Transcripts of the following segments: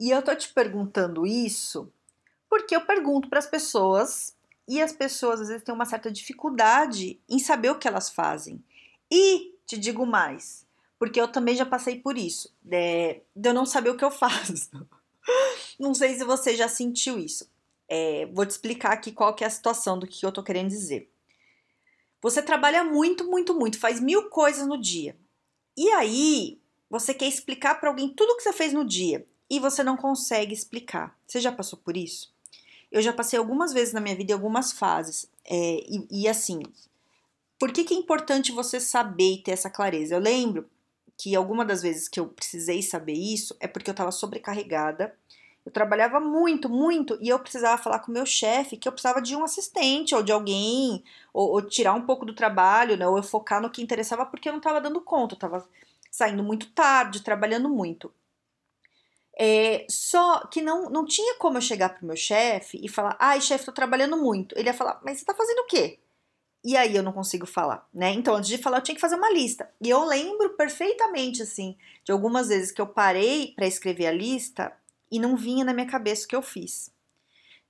E eu tô te perguntando isso porque eu pergunto para as pessoas e as pessoas às vezes têm uma certa dificuldade em saber o que elas fazem. E te digo mais, porque eu também já passei por isso, é, de eu não saber o que eu faço. não sei se você já sentiu isso. É, vou te explicar aqui qual que é a situação do que eu tô querendo dizer. Você trabalha muito, muito, muito, faz mil coisas no dia. E aí, você quer explicar para alguém tudo que você fez no dia e você não consegue explicar. Você já passou por isso? Eu já passei algumas vezes na minha vida, algumas fases. É, e, e, assim, por que, que é importante você saber e ter essa clareza? Eu lembro que alguma das vezes que eu precisei saber isso é porque eu estava sobrecarregada. Eu trabalhava muito, muito, e eu precisava falar com o meu chefe que eu precisava de um assistente ou de alguém, ou, ou, tirar um pouco do trabalho, né? Ou eu focar no que interessava porque eu não estava dando conta, eu estava saindo muito tarde, trabalhando muito. É, só que não, não tinha como eu chegar pro meu chefe e falar, ai, chefe, tô trabalhando muito. Ele ia falar, mas você tá fazendo o quê? E aí eu não consigo falar, né? Então, antes de falar, eu tinha que fazer uma lista. E eu lembro perfeitamente, assim, de algumas vezes que eu parei para escrever a lista e não vinha na minha cabeça o que eu fiz.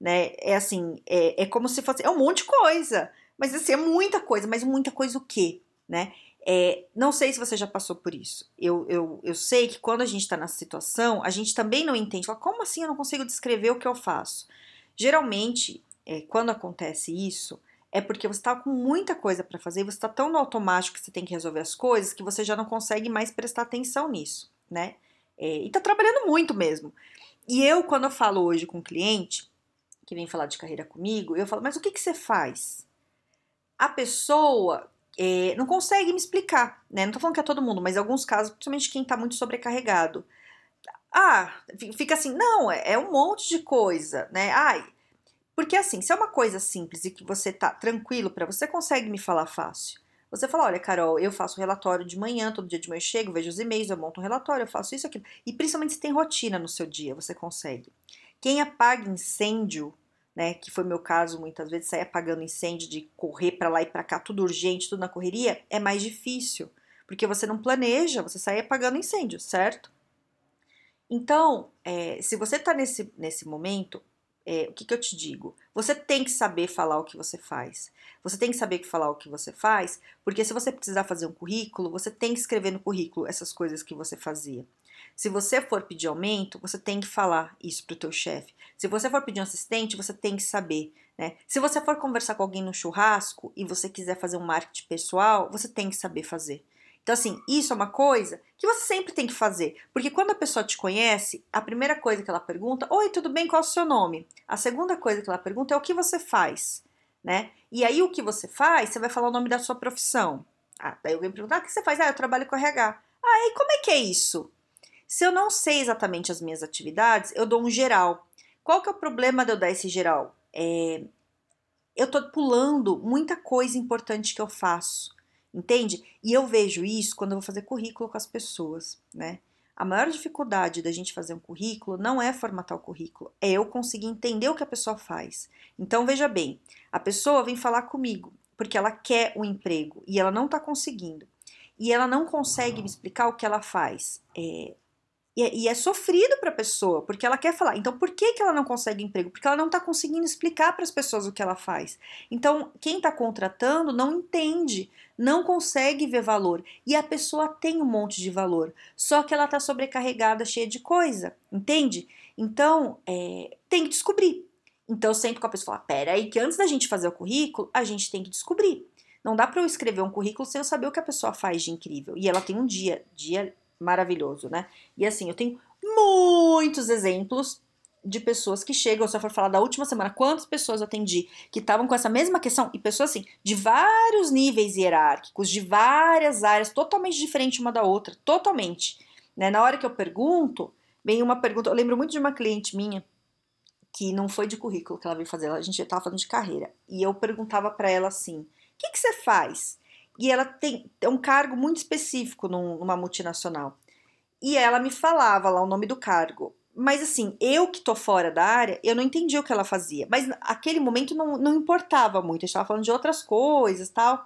Né? É assim, é, é como se fosse. É um monte de coisa. Mas assim, é muita coisa, mas muita coisa o quê? Né? É, não sei se você já passou por isso. Eu, eu, eu sei que quando a gente está nessa situação, a gente também não entende. Fala, como assim eu não consigo descrever o que eu faço? Geralmente, é, quando acontece isso, é porque você está com muita coisa para fazer, você está tão no automático que você tem que resolver as coisas que você já não consegue mais prestar atenção nisso, né? É, e está trabalhando muito mesmo. E eu, quando eu falo hoje com um cliente que vem falar de carreira comigo, eu falo, mas o que, que você faz? A pessoa é, não consegue me explicar, né? Não tô falando que é todo mundo, mas em alguns casos, principalmente quem tá muito sobrecarregado. Ah, fica assim, não, é, é um monte de coisa, né? Ai, porque assim, se é uma coisa simples e que você tá tranquilo para você consegue me falar fácil. Você fala, olha, Carol, eu faço relatório de manhã, todo dia de manhã eu chego, vejo os e-mails, eu monto um relatório, eu faço isso, aquilo. E principalmente se tem rotina no seu dia, você consegue. Quem apaga incêndio né, que foi meu caso muitas vezes, sair apagando incêndio, de correr para lá e para cá, tudo urgente, tudo na correria, é mais difícil, porque você não planeja, você sai apagando incêndio, certo? Então, é, se você está nesse, nesse momento, é, o que, que eu te digo? Você tem que saber falar o que você faz. Você tem que saber falar o que você faz, porque se você precisar fazer um currículo, você tem que escrever no currículo essas coisas que você fazia. Se você for pedir aumento, você tem que falar isso para o teu chefe. Se você for pedir um assistente, você tem que saber. Né? Se você for conversar com alguém no churrasco e você quiser fazer um marketing pessoal, você tem que saber fazer. Então, assim, isso é uma coisa que você sempre tem que fazer. Porque quando a pessoa te conhece, a primeira coisa que ela pergunta, oi, tudo bem, qual é o seu nome? A segunda coisa que ela pergunta é o que você faz, né? E aí, o que você faz, você vai falar o nome da sua profissão. Ah, daí alguém pergunta, ah, o que você faz? Ah, eu trabalho com RH. Ah, e como é que é isso? Se eu não sei exatamente as minhas atividades, eu dou um geral. Qual que é o problema de eu dar esse geral? É, eu tô pulando muita coisa importante que eu faço, entende? E eu vejo isso quando eu vou fazer currículo com as pessoas, né? A maior dificuldade da gente fazer um currículo não é formatar o currículo, é eu conseguir entender o que a pessoa faz. Então veja bem, a pessoa vem falar comigo porque ela quer o um emprego e ela não está conseguindo. E ela não consegue me explicar o que ela faz. É, e é, e é sofrido para a pessoa, porque ela quer falar. Então, por que, que ela não consegue emprego? Porque ela não está conseguindo explicar para as pessoas o que ela faz. Então, quem está contratando não entende, não consegue ver valor. E a pessoa tem um monte de valor, só que ela está sobrecarregada, cheia de coisa, entende? Então, é, tem que descobrir. Então, eu sento com a pessoa e falo: pera aí, que antes da gente fazer o currículo, a gente tem que descobrir. Não dá para eu escrever um currículo sem eu saber o que a pessoa faz de incrível. E ela tem um dia, dia maravilhoso, né? E assim, eu tenho muitos exemplos de pessoas que chegam, eu for falar da última semana, quantas pessoas eu atendi que estavam com essa mesma questão, e pessoas assim, de vários níveis hierárquicos, de várias áreas, totalmente diferente uma da outra, totalmente. Né? Na hora que eu pergunto, Vem uma pergunta, eu lembro muito de uma cliente minha que não foi de currículo que ela veio fazer, a gente estava falando de carreira. E eu perguntava para ela assim: o que, que você faz? E ela tem é um cargo muito específico numa multinacional. E ela me falava lá o nome do cargo. Mas assim, eu que tô fora da área, eu não entendi o que ela fazia. Mas aquele momento não, não importava muito. A gente tava falando de outras coisas tal,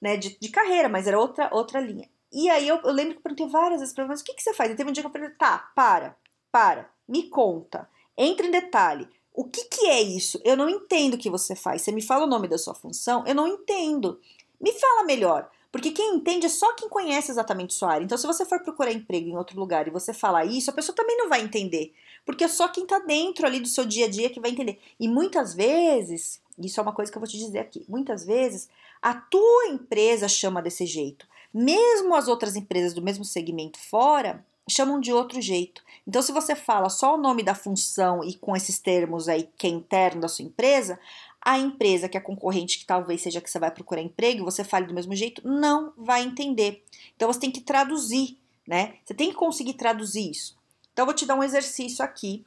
né? De, de carreira, mas era outra, outra linha. E aí eu, eu lembro que eu perguntei várias vezes pra ela, mas o que, que você faz? E teve um dia que eu falei, tá, para, para, me conta. Entra em detalhe. O que, que é isso? Eu não entendo o que você faz. Você me fala o nome da sua função? Eu não entendo. Me fala melhor. Porque quem entende é só quem conhece exatamente sua área. Então, se você for procurar emprego em outro lugar e você falar isso, a pessoa também não vai entender. Porque é só quem está dentro ali do seu dia a dia que vai entender. E muitas vezes, isso é uma coisa que eu vou te dizer aqui, muitas vezes a tua empresa chama desse jeito. Mesmo as outras empresas do mesmo segmento fora, chamam de outro jeito. Então, se você fala só o nome da função e com esses termos aí que é interno da sua empresa, a empresa que é concorrente, que talvez seja que você vai procurar emprego, você fale do mesmo jeito, não vai entender. Então, você tem que traduzir, né? Você tem que conseguir traduzir isso. Então, eu vou te dar um exercício aqui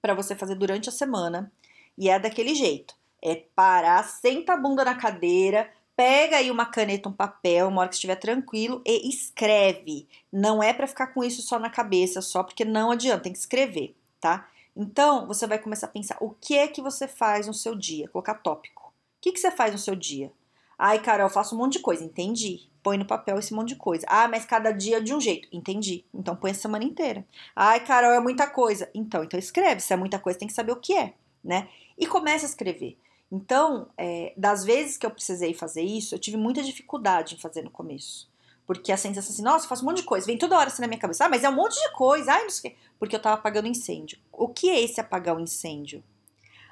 para você fazer durante a semana e é daquele jeito. É parar, senta a bunda na cadeira, Pega aí uma caneta, um papel, uma hora que estiver tranquilo e escreve. Não é para ficar com isso só na cabeça, só porque não adianta, tem que escrever, tá? Então, você vai começar a pensar o que é que você faz no seu dia, colocar tópico. O que, que você faz no seu dia? Ai, Carol, eu faço um monte de coisa, entendi. Põe no papel esse monte de coisa. Ah, mas cada dia de um jeito, entendi. Então põe a semana inteira. Ai, Carol, é muita coisa. Então, então escreve. Se é muita coisa, tem que saber o que é, né? E começa a escrever. Então, é, das vezes que eu precisei fazer isso, eu tive muita dificuldade em fazer no começo. Porque a sensação assim, nossa, eu faço um monte de coisa, vem toda hora assim na minha cabeça, ah, mas é um monte de coisa, ai, não sei o quê. Porque eu tava apagando incêndio. O que é esse apagar o incêndio?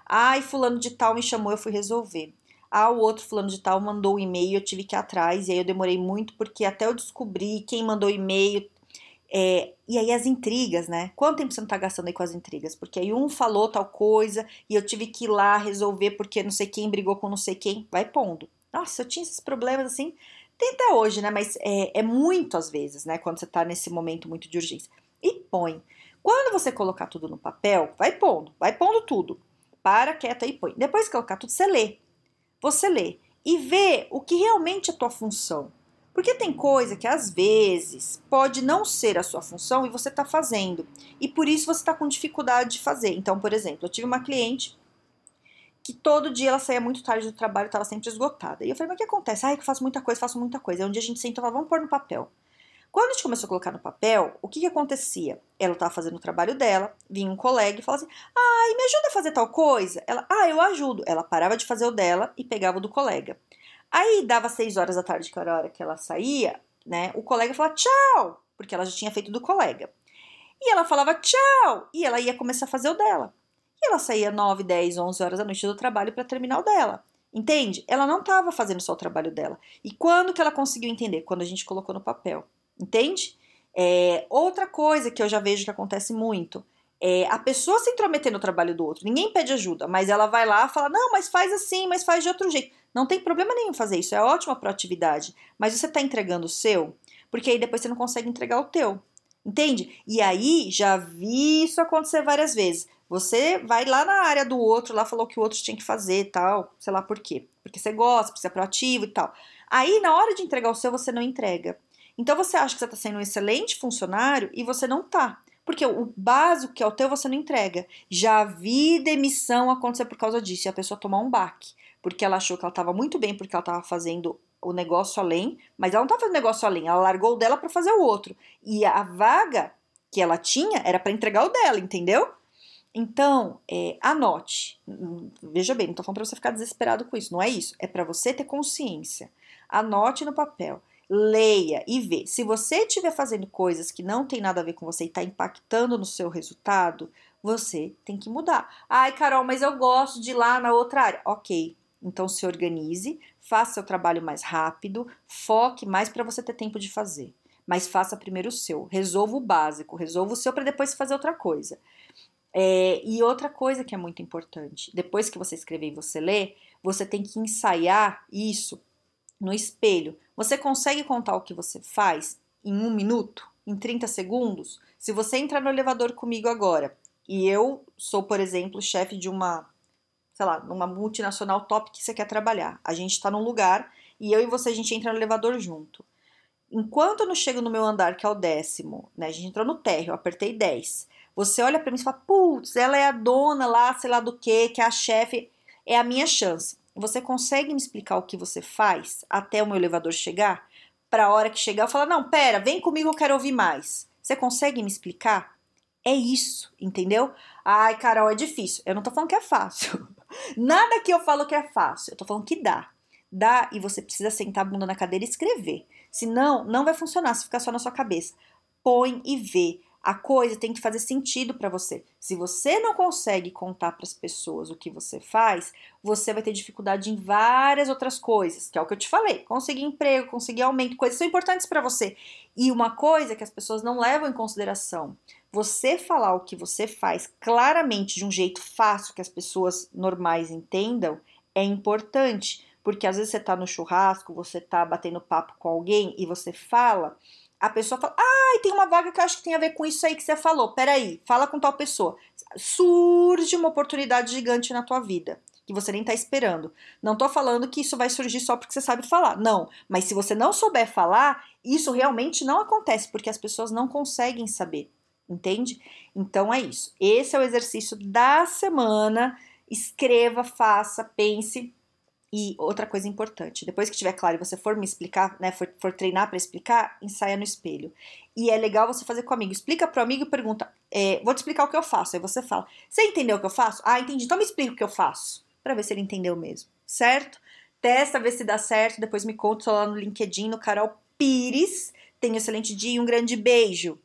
Ai, fulano de tal me chamou, eu fui resolver. Ah, o outro fulano de tal mandou um e-mail, eu tive que ir atrás, e aí eu demorei muito, porque até eu descobri quem mandou o e-mail, é, e aí as intrigas, né? Quanto tempo você não tá gastando aí com as intrigas? Porque aí um falou tal coisa e eu tive que ir lá resolver porque não sei quem brigou com não sei quem. Vai pondo. Nossa, eu tinha esses problemas assim, tem até hoje, né? Mas é, é muito às vezes, né? Quando você tá nesse momento muito de urgência. E põe. Quando você colocar tudo no papel, vai pondo, vai pondo tudo. Para, quieta e põe. Depois que colocar tudo, você lê. Você lê e vê o que realmente é a tua função. Porque tem coisa que às vezes pode não ser a sua função e você está fazendo. E por isso você está com dificuldade de fazer. Então, por exemplo, eu tive uma cliente que todo dia ela saía muito tarde do trabalho, estava sempre esgotada. E eu falei, mas o que acontece? Ai, que eu faço muita coisa, faço muita coisa. Aí um dia a gente sentou e falou, vamos pôr no papel. Quando a gente começou a colocar no papel, o que, que acontecia? Ela estava fazendo o trabalho dela, vinha um colega e falava assim: ai, me ajuda a fazer tal coisa? Ela, ah, eu ajudo. Ela parava de fazer o dela e pegava o do colega. Aí dava seis horas da tarde, que era a hora que ela saía, né? O colega falava tchau, porque ela já tinha feito do colega. E ela falava tchau, e ela ia começar a fazer o dela. E ela saía 9, 10, 11 horas da noite do trabalho para terminar o dela. Entende? Ela não estava fazendo só o trabalho dela. E quando que ela conseguiu entender? Quando a gente colocou no papel. Entende? É, outra coisa que eu já vejo que acontece muito é a pessoa se intrometer no trabalho do outro. Ninguém pede ajuda, mas ela vai lá e fala: não, mas faz assim, mas faz de outro jeito. Não tem problema nenhum fazer isso, é ótima proatividade. Mas você está entregando o seu, porque aí depois você não consegue entregar o teu. Entende? E aí já vi isso acontecer várias vezes. Você vai lá na área do outro, lá falou que o outro tinha que fazer tal, sei lá por quê. Porque você gosta, porque você é proativo e tal. Aí, na hora de entregar o seu, você não entrega. Então você acha que você está sendo um excelente funcionário e você não tá. Porque o básico que é o teu você não entrega. Já vi demissão acontecer por causa disso e a pessoa tomar um baque porque ela achou que ela estava muito bem porque ela estava fazendo o negócio além, mas ela não estava fazendo negócio além, ela largou o dela para fazer o outro. E a vaga que ela tinha era para entregar o dela, entendeu? Então, é, anote. Veja bem, não estou falando para você ficar desesperado com isso, não é isso. É para você ter consciência. Anote no papel, leia e vê. Se você estiver fazendo coisas que não tem nada a ver com você e está impactando no seu resultado, você tem que mudar. Ai, Carol, mas eu gosto de ir lá na outra área. Ok, então se organize, faça seu trabalho mais rápido, foque mais para você ter tempo de fazer. Mas faça primeiro o seu, resolva o básico, resolva o seu para depois fazer outra coisa. É, e outra coisa que é muito importante, depois que você escrever e você ler, você tem que ensaiar isso no espelho. Você consegue contar o que você faz em um minuto? em 30 segundos? Se você entrar no elevador comigo agora e eu sou, por exemplo, chefe de uma, sei lá, numa multinacional top que você quer trabalhar. A gente está num lugar e eu e você a gente entra no elevador junto. Enquanto eu não chego no meu andar, que é o décimo, né? A gente entrou no térreo, eu apertei 10. Você olha para mim e fala: "Putz, ela é a dona lá, sei lá do que, que é a chefe, é a minha chance". Você consegue me explicar o que você faz até o meu elevador chegar? Para a hora que chegar, eu falo: "Não, pera, vem comigo, eu quero ouvir mais". Você consegue me explicar? É isso, entendeu? Ai, Carol, é difícil. Eu não tô falando que é fácil. Nada que eu falo que é fácil. Eu tô falando que dá. Dá e você precisa sentar a bunda na cadeira e escrever. Senão, não vai funcionar se ficar só na sua cabeça. Põe e vê. A coisa tem que fazer sentido para você. Se você não consegue contar para as pessoas o que você faz, você vai ter dificuldade em várias outras coisas, que é o que eu te falei. Conseguir emprego, conseguir aumento, coisas são importantes para você. E uma coisa que as pessoas não levam em consideração, você falar o que você faz claramente de um jeito fácil que as pessoas normais entendam é importante, porque às vezes você tá no churrasco, você tá batendo papo com alguém e você fala a pessoa fala, ai, ah, tem uma vaga que eu acho que tem a ver com isso aí que você falou. Peraí, fala com tal pessoa. Surge uma oportunidade gigante na tua vida que você nem tá esperando. Não tô falando que isso vai surgir só porque você sabe falar. Não, mas se você não souber falar, isso realmente não acontece porque as pessoas não conseguem saber. Entende? Então é isso. Esse é o exercício da semana. Escreva, faça, pense e outra coisa importante, depois que tiver claro e você for me explicar, né, for, for treinar para explicar, ensaia no espelho. E é legal você fazer com o amigo. Explica pro amigo e pergunta: é, vou te explicar o que eu faço. Aí você fala: Você entendeu o que eu faço? Ah, entendi. Então me explica o que eu faço. Para ver se ele entendeu mesmo. Certo? Testa, vê se dá certo. Depois me conta lá no LinkedIn, no Carol Pires. Tenha um excelente dia e um grande beijo.